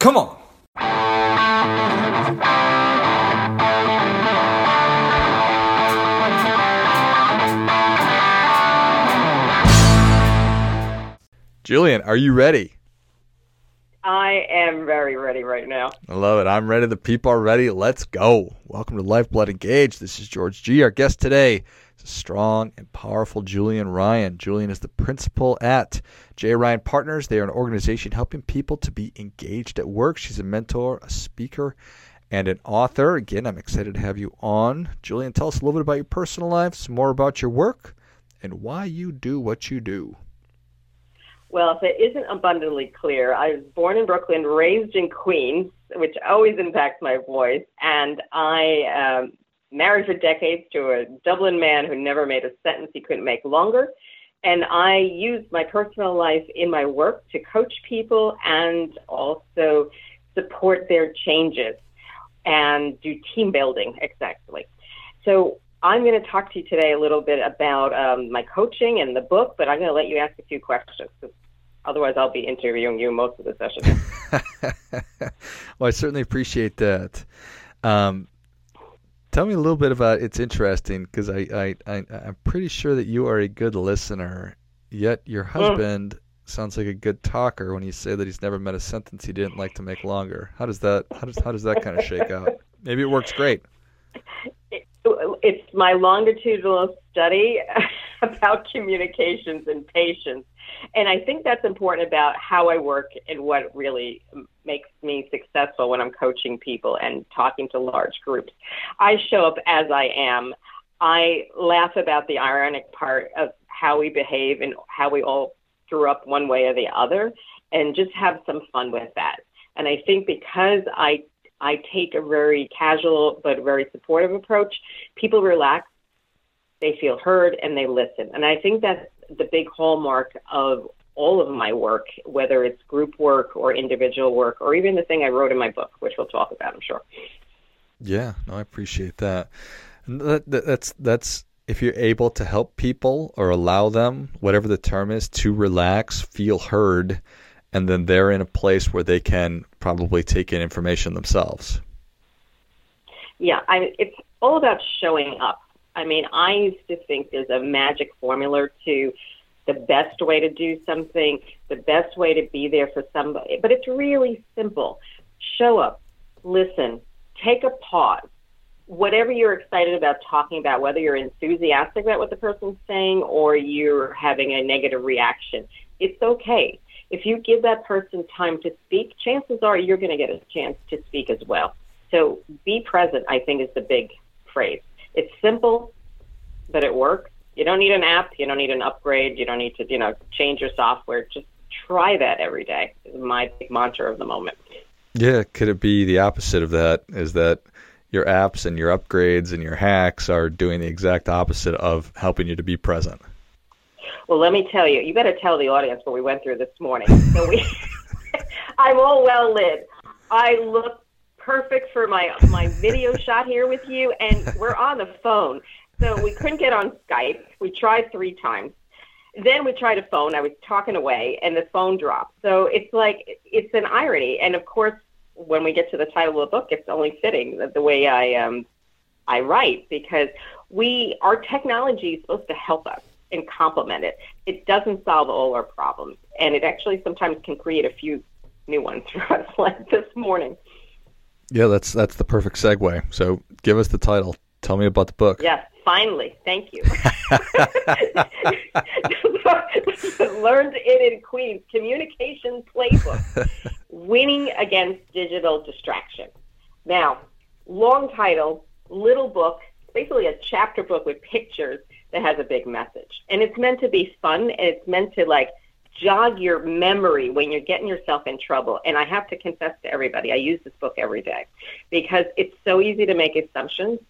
Come on. Julian, are you ready? I am very ready right now. I love it. I'm ready. The people are ready. Let's go. Welcome to Lifeblood Engage. This is George G. Our guest today strong and powerful Julian Ryan. Julian is the principal at J. Ryan Partners. They are an organization helping people to be engaged at work. She's a mentor, a speaker, and an author. Again, I'm excited to have you on. Julian, tell us a little bit about your personal life, some more about your work, and why you do what you do. Well, if it isn't abundantly clear, I was born in Brooklyn, raised in Queens, which always impacts my voice, and I um, married for decades to a Dublin man who never made a sentence he couldn't make longer. And I use my personal life in my work to coach people and also support their changes and do team building exactly. So I'm going to talk to you today a little bit about um, my coaching and the book, but I'm going to let you ask a few questions otherwise I'll be interviewing you most of the session. well, I certainly appreciate that. Um, tell me a little bit about. It's interesting because I, I, I I'm pretty sure that you are a good listener, yet your husband. Sounds like a good talker when you say that he's never met a sentence he didn't like to make longer. How does that how does how does that kind of shake out? Maybe it works great it's my longitudinal study about communications and patience. And I think that's important about how I work and what really makes me successful when I'm coaching people and talking to large groups. I show up as I am. I laugh about the ironic part of how we behave and how we all grew up one way or the other and just have some fun with that. And I think because I I take a very casual but very supportive approach. People relax, they feel heard, and they listen. And I think that's the big hallmark of all of my work, whether it's group work or individual work, or even the thing I wrote in my book, which we'll talk about, I'm sure. Yeah, no, I appreciate that. that, that that's that's if you're able to help people or allow them, whatever the term is, to relax, feel heard, and then they're in a place where they can probably take in information themselves. Yeah, I, it's all about showing up. I mean, I used to think there's a magic formula to the best way to do something, the best way to be there for somebody, but it's really simple. Show up, listen, take a pause. Whatever you're excited about talking about, whether you're enthusiastic about what the person's saying or you're having a negative reaction, it's okay if you give that person time to speak, chances are you're going to get a chance to speak as well. So be present, I think, is the big phrase. It's simple, but it works. You don't need an app. You don't need an upgrade. You don't need to, you know, change your software. Just try that every day. Is my big mantra of the moment. Yeah, could it be the opposite of that? Is that your apps and your upgrades and your hacks are doing the exact opposite of helping you to be present? Well, let me tell you, you better tell the audience what we went through this morning. So we, I'm all well lit. I look perfect for my my video shot here with you, and we're on the phone. So we couldn't get on Skype. We tried three times. Then we tried a phone. I was talking away, and the phone dropped. So it's like it's an irony. And of course, when we get to the title of the book, it's only fitting that the way I um I write because we our technology is supposed to help us and complement it. It doesn't solve all our problems, and it actually sometimes can create a few new ones for us, like this morning. Yeah, that's that's the perfect segue. So, give us the title. Tell me about the book. Yes, finally. Thank you. Learned it in Queens. Communication Playbook. Winning Against Digital Distraction. Now, long title, little book, basically a chapter book with pictures that has a big message. And it's meant to be fun and it's meant to like jog your memory when you're getting yourself in trouble. And I have to confess to everybody, I use this book every day because it's so easy to make assumptions.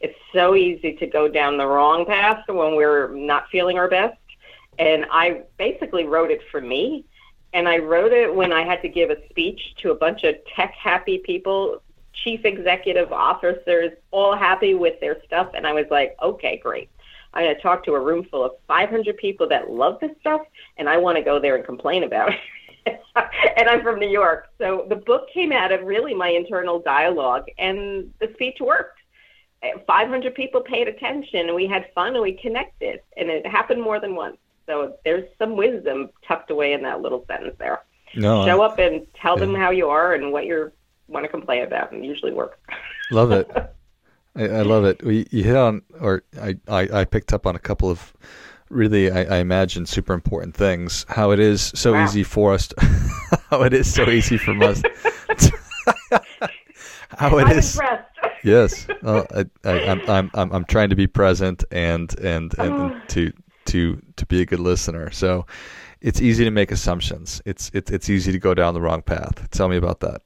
It's so easy to go down the wrong path when we're not feeling our best. And I basically wrote it for me. And I wrote it when I had to give a speech to a bunch of tech happy people, chief executive officers, all happy with their stuff. And I was like, okay, great. I'm going to talk to a room full of 500 people that love this stuff, and I want to go there and complain about it. and I'm from New York. So the book came out of really my internal dialogue, and the speech worked. 500 people paid attention, and we had fun, and we connected, and it happened more than once. So there's some wisdom tucked away in that little sentence there. No, Show up and tell yeah. them how you are and what you want to complain about, and it usually works. Love it. I, I, love it. We you hit on, or I, I, I picked up on a couple of really, I, I, imagine, super important things. How it is so wow. easy for us, to, how it is so easy for us. how it I'm is. Impressed. Yes, well, I, am I'm, I'm I'm trying to be present and and and, and oh. to to to be a good listener. So it's easy to make assumptions. It's it's it's easy to go down the wrong path. Tell me about that.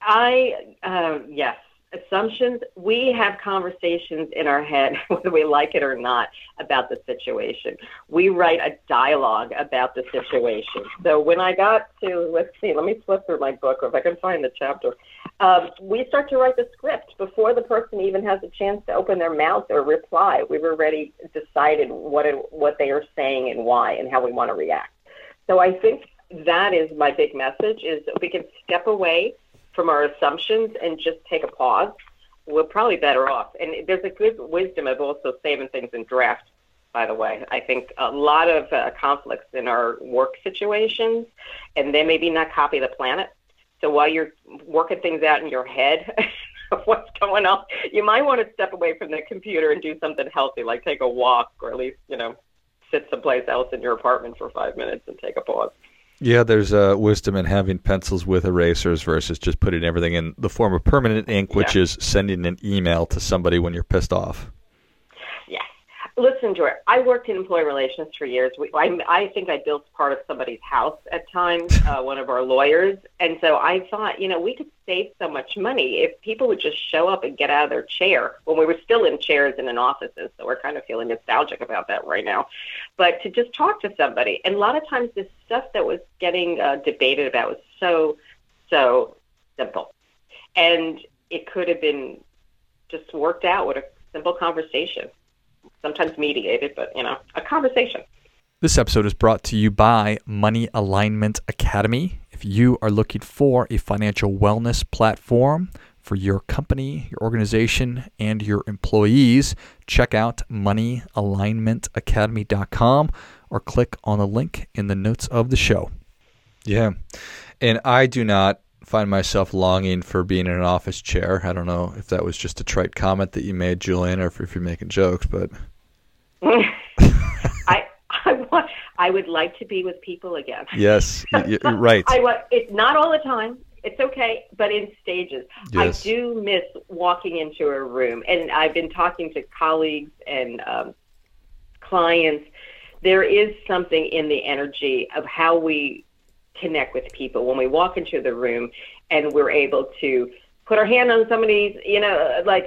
I uh, yes, assumptions. We have conversations in our head, whether we like it or not, about the situation. We write a dialogue about the situation. So when I got to, let's see, let me flip through my book, or if I can find the chapter. Um, we start to write the script before the person even has a chance to open their mouth or reply. We've already decided what it, what they are saying and why, and how we want to react. So I think that is my big message: is we can step away from our assumptions and just take a pause, we're probably better off. And there's a good wisdom of also saving things in draft, by the way. I think a lot of uh, conflicts in our work situations, and they maybe not copy the planet. So while you're working things out in your head, what's going on, you might want to step away from the computer and do something healthy, like take a walk or at least, you know, sit someplace else in your apartment for five minutes and take a pause. Yeah, there's a uh, wisdom in having pencils with erasers versus just putting everything in the form of permanent ink, which yeah. is sending an email to somebody when you're pissed off. Listen, George, I worked in employee relations for years. We, I, I think I built part of somebody's house at times, uh, one of our lawyers. And so I thought, you know, we could save so much money if people would just show up and get out of their chair when we were still in chairs and in offices. So we're kind of feeling nostalgic about that right now. But to just talk to somebody. And a lot of times the stuff that was getting uh, debated about was so, so simple. And it could have been just worked out with a simple conversation sometimes mediated, but you know, a conversation. This episode is brought to you by Money Alignment Academy. If you are looking for a financial wellness platform for your company, your organization, and your employees, check out moneyalignmentacademy.com or click on the link in the notes of the show. Yeah. And I do not find myself longing for being in an office chair. I don't know if that was just a trite comment that you made, Julian, or if, if you're making jokes, but I I want I would like to be with people again. Yes, right. I want it's not all the time. It's okay, but in stages. Yes. I do miss walking into a room, and I've been talking to colleagues and um, clients. There is something in the energy of how we connect with people when we walk into the room, and we're able to put our hand on somebody's, you know, like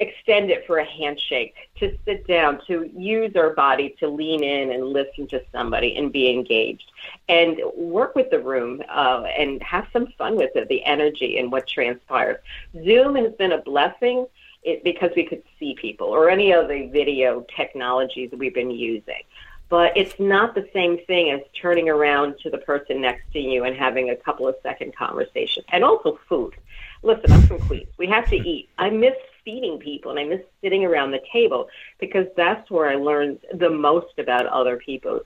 extend it for a handshake, to sit down, to use our body to lean in and listen to somebody and be engaged, and work with the room uh, and have some fun with it, the energy and what transpires. Zoom has been a blessing. It, because we could see people or any of the video technologies we've been using but it's not the same thing as turning around to the person next to you and having a couple of second conversation. And also food. Listen, I'm from Queens. We have to eat. I miss feeding people and I miss sitting around the table because that's where I learned the most about other people.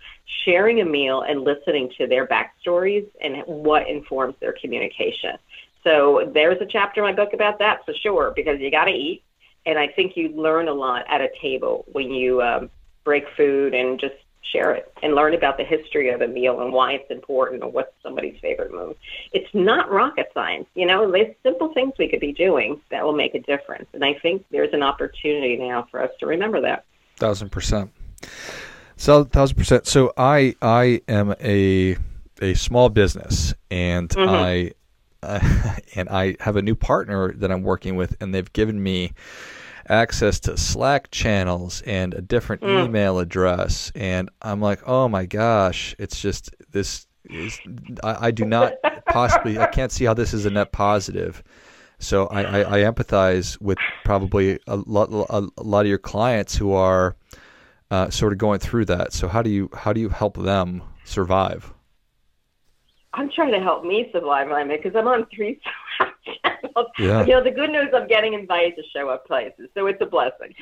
Sharing a meal and listening to their backstories and what informs their communication. So there's a chapter in my book about that for sure because you got to eat. And I think you learn a lot at a table when you um, break food and just share it and learn about the history of a meal and why it's important or what's somebody's favorite move. It's not rocket science, you know, there's simple things we could be doing that will make a difference. And I think there's an opportunity now for us to remember that. Thousand percent. So thousand percent. So I I am a a small business and mm-hmm. I uh, and I have a new partner that I'm working with and they've given me access to Slack channels and a different mm. email address. And I'm like, oh my gosh, it's just this is, I, I do not possibly, I can't see how this is a net positive. So I, I, I empathize with probably a lot, a, a lot of your clients who are uh, sort of going through that. So how do you, how do you help them survive? I'm trying to help me survive, I mean, because I'm on three. Yeah. You know, the good news, I'm getting invited to show up places, so it's a blessing.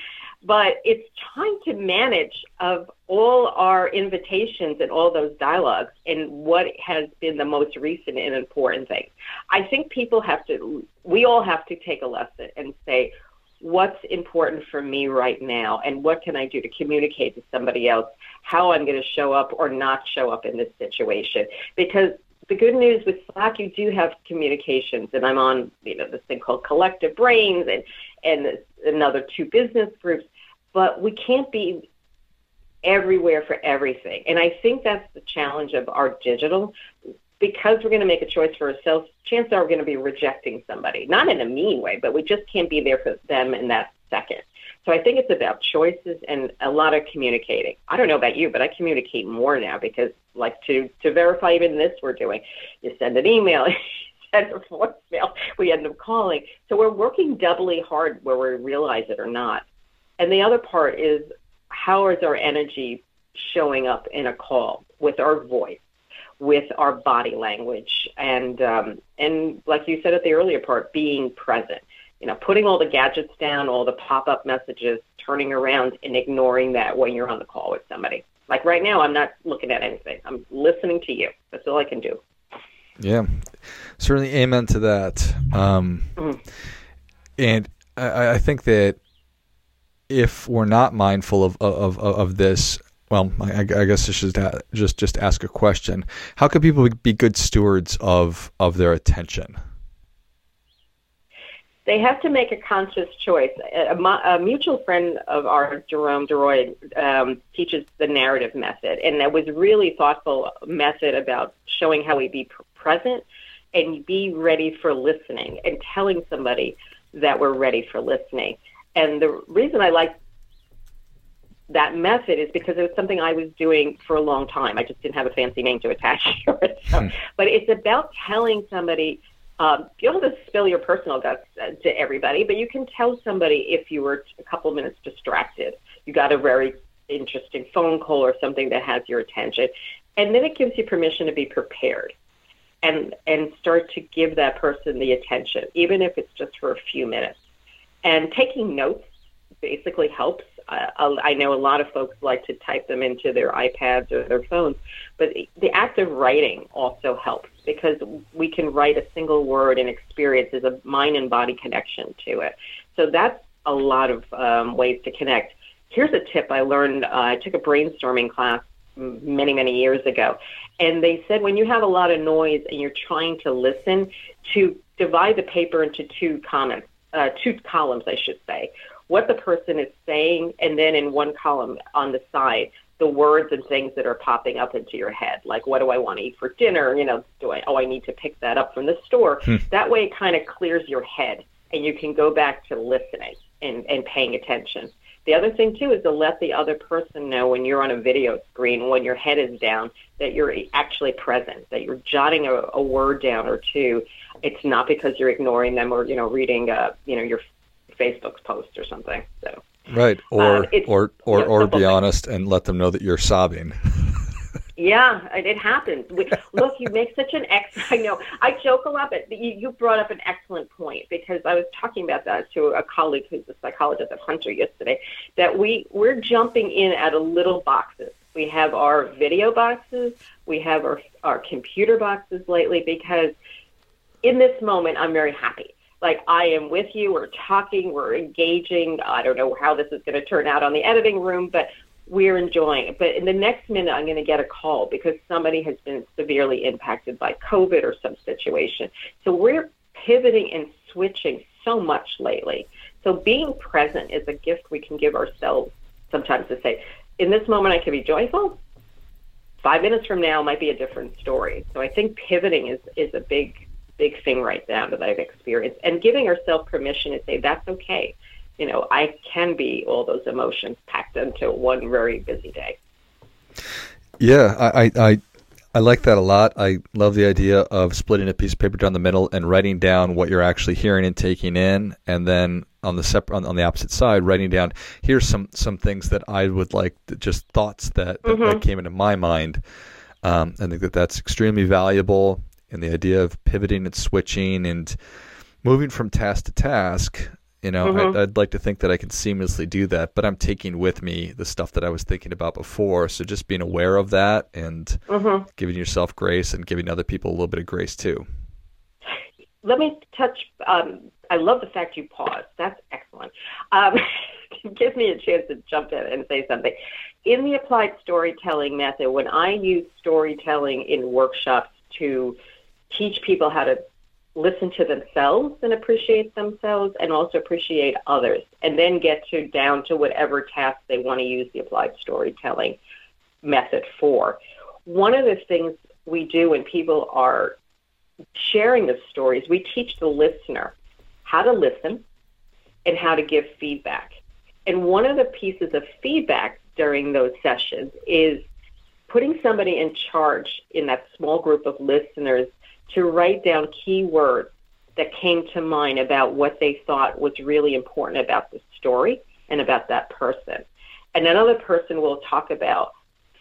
But it's trying to manage of all our invitations and all those dialogues and what has been the most recent and important thing. I think people have to, we all have to take a lesson and say, what's important for me right now and what can I do to communicate to somebody else how I'm going to show up or not show up in this situation. Because the good news with Slack, you do have communications, and I'm on you know this thing called Collective Brains and and another two business groups, but we can't be everywhere for everything. And I think that's the challenge of our digital. Because we're going to make a choice for ourselves, chances are we're going to be rejecting somebody. Not in a mean way, but we just can't be there for them in that second. So I think it's about choices and a lot of communicating. I don't know about you, but I communicate more now because, like, to to verify even this we're doing, you send an email, you send a voicemail, we end up calling. So we're working doubly hard where we realize it or not. And the other part is how is our energy showing up in a call with our voice, with our body language, and um, and like you said at the earlier part, being present you know, putting all the gadgets down, all the pop-up messages, turning around and ignoring that when you're on the call with somebody. Like right now, I'm not looking at anything. I'm listening to you. That's all I can do. Yeah, certainly amen to that. Um, mm-hmm. And I, I, think that if we're not mindful of of, of this, well, I, I guess I should just just ask a question: How can people be good stewards of of their attention? They have to make a conscious choice. A, a mutual friend of ours, Jerome DeRoy, um, teaches the narrative method, and that was really thoughtful method about showing how we be present and be ready for listening and telling somebody that we're ready for listening. And the reason I like that method is because it was something I was doing for a long time. I just didn't have a fancy name to attach to it. So, hmm. But it's about telling somebody um, you don't have to spill your personal guts uh, to everybody, but you can tell somebody if you were a couple minutes distracted. You got a very interesting phone call or something that has your attention, and then it gives you permission to be prepared and and start to give that person the attention, even if it's just for a few minutes. And taking notes basically helps uh, I know a lot of folks like to type them into their iPads or their phones, but the act of writing also helps because we can write a single word and experience as a mind and body connection to it. So that's a lot of um, ways to connect. Here's a tip I learned. Uh, I took a brainstorming class many, many years ago, and they said when you have a lot of noise and you're trying to listen, to divide the paper into two comments, uh, two columns, I should say what the person is saying, and then in one column on the side, the words and things that are popping up into your head, like what do I want to eat for dinner? You know, do I oh I need to pick that up from the store? Hmm. That way, it kind of clears your head, and you can go back to listening and and paying attention. The other thing too is to let the other person know when you're on a video screen, when your head is down, that you're actually present, that you're jotting a, a word down or two. It's not because you're ignoring them or you know reading uh, you know your Facebook's post or something. So right, or uh, or or or be honest and let them know that you're sobbing. yeah, it happens. We, look, you make such an ex. I know. I joke a lot, but you, you brought up an excellent point because I was talking about that to a colleague who's a psychologist at Hunter yesterday. That we we're jumping in at a little boxes. We have our video boxes. We have our our computer boxes lately because in this moment I'm very happy like I am with you, we're talking, we're engaging. I don't know how this is going to turn out on the editing room, but we're enjoying it. But in the next minute, I'm going to get a call because somebody has been severely impacted by COVID or some situation. So we're pivoting and switching so much lately. So being present is a gift we can give ourselves sometimes to say, in this moment, I can be joyful. Five minutes from now might be a different story. So I think pivoting is, is a big big thing right now that I've experienced. And giving ourselves permission to say, that's okay. You know, I can be all those emotions packed into one very busy day. Yeah, I, I, I like that a lot. I love the idea of splitting a piece of paper down the middle and writing down what you're actually hearing and taking in, and then on the separate on, on the opposite side, writing down here's some some things that I would like, to, just thoughts that, that, mm-hmm. that came into my mind Um, I think that that's extremely valuable, and the idea of pivoting and switching and moving from task to task. You know, Mhm. I'd, I'd like to think that I can seamlessly do that, but I'm taking with me the stuff that I was thinking about before. So just being aware of that and hmm giving yourself grace and giving other people a little bit of grace too. Let me touch. Um, I love the fact you paused. That's excellent. Um, it gives me a chance to jump in and say something. In the applied storytelling method, when I use storytelling in workshops to teach people how to listen to themselves and appreciate themselves and also appreciate others, and then get to down to whatever task they want to use the applied storytelling method for. One of the things we do when people are sharing the stories, we teach the listener how to listen and how to give feedback. And one of the pieces of feedback during those sessions is putting somebody in charge in that small group of listeners to write down key words that came to mind about what they thought was really important about the story and about that person. And another person will talk about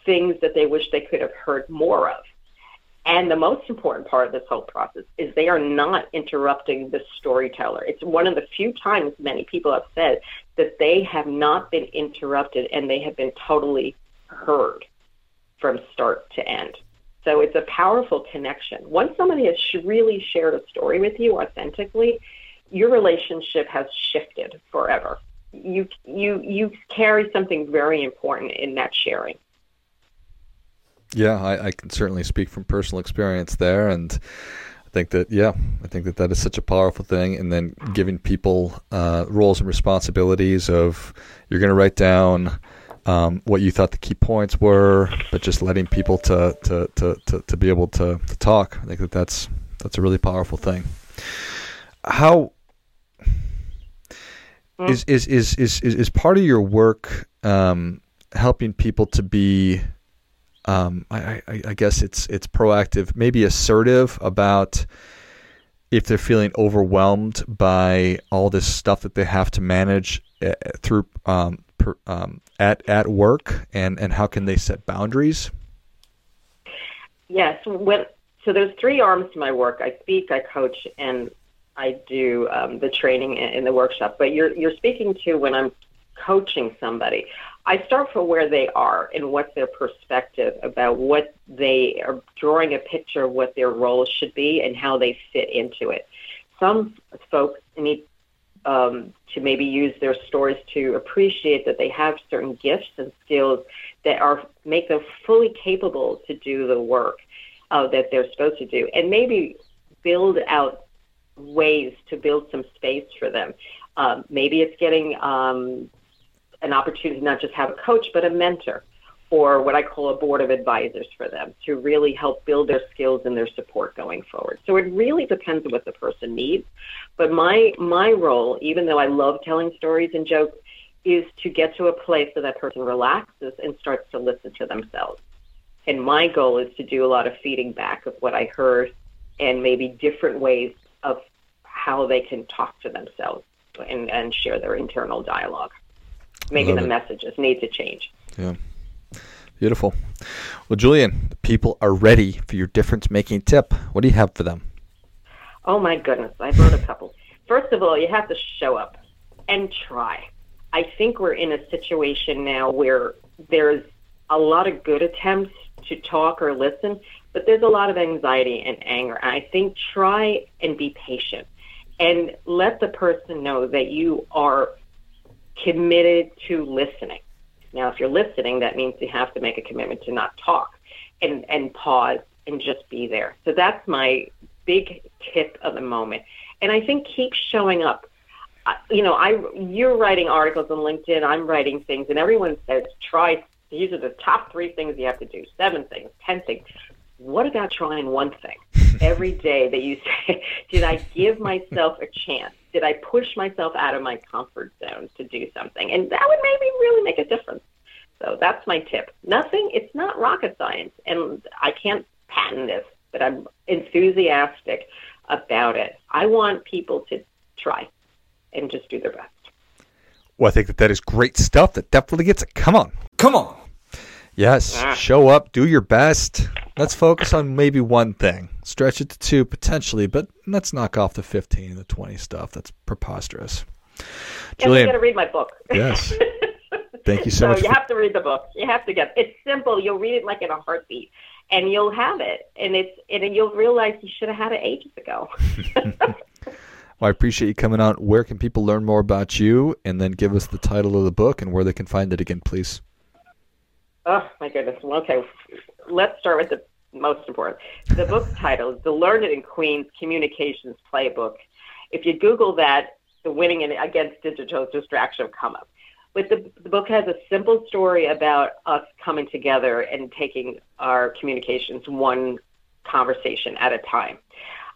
things that they wish they could have heard more of. And the most important part of this whole process is they are not interrupting the storyteller. It's one of the few times many people have said that they have not been interrupted and they have been totally heard from start to end. So it's a powerful connection. Once somebody has really shared a story with you authentically, your relationship has shifted forever. You you you carry something very important in that sharing. Yeah, I, I can certainly speak from personal experience there, and I think that yeah, I think that that is such a powerful thing. And then giving people uh, roles and responsibilities of you're going to write down um, what you thought the key points were, but just letting people to to, to, to, to be able to, to talk. I think that that's that's a really powerful thing. How is is, is is is is part of your work um, helping people to be um, I, I, I guess it's it's proactive, maybe assertive about if they're feeling overwhelmed by all this stuff that they have to manage uh, through um, per, um, at at work, and and how can they set boundaries? Yes. When, so there's three arms to my work. I speak, I coach, and I do um, the training in, the workshop. But you're you're speaking to when I'm coaching somebody. I start from where they are and what's their perspective about what they are drawing a picture of what their role should be and how they fit into it. Some folks need um, to maybe use their stories to appreciate that they have certain gifts and skills that are make them fully capable to do the work uh, that they're supposed to do, and maybe build out ways to build some space for them. Um, maybe it's getting um, an opportunity not just have a coach, but a mentor or what I call a board of advisors for them to really help build their skills and their support going forward. So it really depends on what the person needs. But my my role, even though I love telling stories and jokes, is to get to a place so that person relaxes and starts to listen to themselves. And my goal is to do a lot of feeding back of what I heard and maybe different ways of how they can talk to themselves and, and share their internal dialogue. Maybe Love the it. messages need to change. Yeah. Beautiful. Well, Julian, the people are ready for your difference making tip. What do you have for them? Oh my goodness, I wrote a couple. First of all, you have to show up and try. I think we're in a situation now where there's a lot of good attempts to talk or listen, but there's a lot of anxiety and anger. And I think try and be patient and let the person know that you are committed to listening. Now, if you're listening, that means you have to make a commitment to not talk and, and pause and just be there. So that's my big tip of the moment. And I think keep showing up. Uh, You know, I you're writing articles on LinkedIn. I'm writing things, and everyone says try. These are the top three things you have to do. Seven things, ten things. What about trying one thing every day that you say? Did I give myself a chance? Did I push myself out of my comfort zone to do something? And that would maybe really make a difference. So that's my tip. Nothing. It's not rocket science, and I can't patent this, but I'm enthusiastic about it. I want people to try and just do their best. Well, I think that that is great stuff. That definitely gets it. Come on. Come on. Yes. Ah. Show up. Do your best. Let's focus on maybe one thing. Stretch it to two potentially, but let's knock off the 15 and the 20 stuff. That's preposterous. Julian, you got to read my book. Yes. Thank you so, so much. You for... have to read the book. You have to get. It. It's simple. You'll read it like in a heartbeat, and you'll have it, and it's and you'll realize you should have had it ages ago. well, I appreciate you coming on. Where can people learn more about you, and then give us the title of the book and where they can find it again, please. Oh my goodness. Okay, let's start with the most important. The book title is The Learned in Queens Communications Playbook. If you Google that, the winning and against digital distraction will come up. But the, the book has a simple story about us coming together and taking our communications one conversation at a time.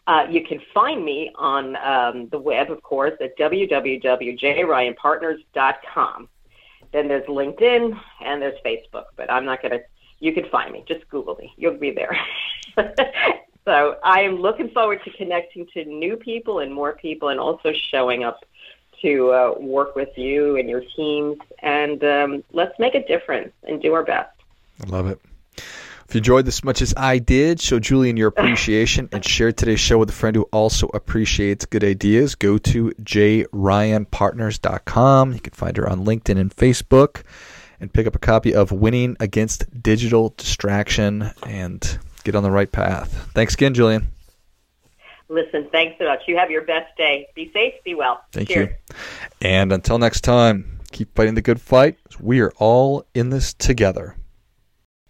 Uh, you can find me on um, the web, of course, at www.jryanpartners.com. Then there's LinkedIn and there's Facebook, but I'm not going to, you can find me. Just Google me. You'll be there. so I am looking forward to connecting to new people and more people and also showing up to uh, work with you and your teams. And um, let's make a difference and do our best. I love it. If you enjoyed this as much as I did, show Julian your appreciation and share today's show with a friend who also appreciates good ideas. Go to jryanpartners.com. You can find her on LinkedIn and Facebook and pick up a copy of Winning Against Digital Distraction and get on the right path. Thanks again, Julian. Listen, thanks so much. You have your best day. Be safe, be well. Thank Cheers. you. And until next time, keep fighting the good fight. We are all in this together.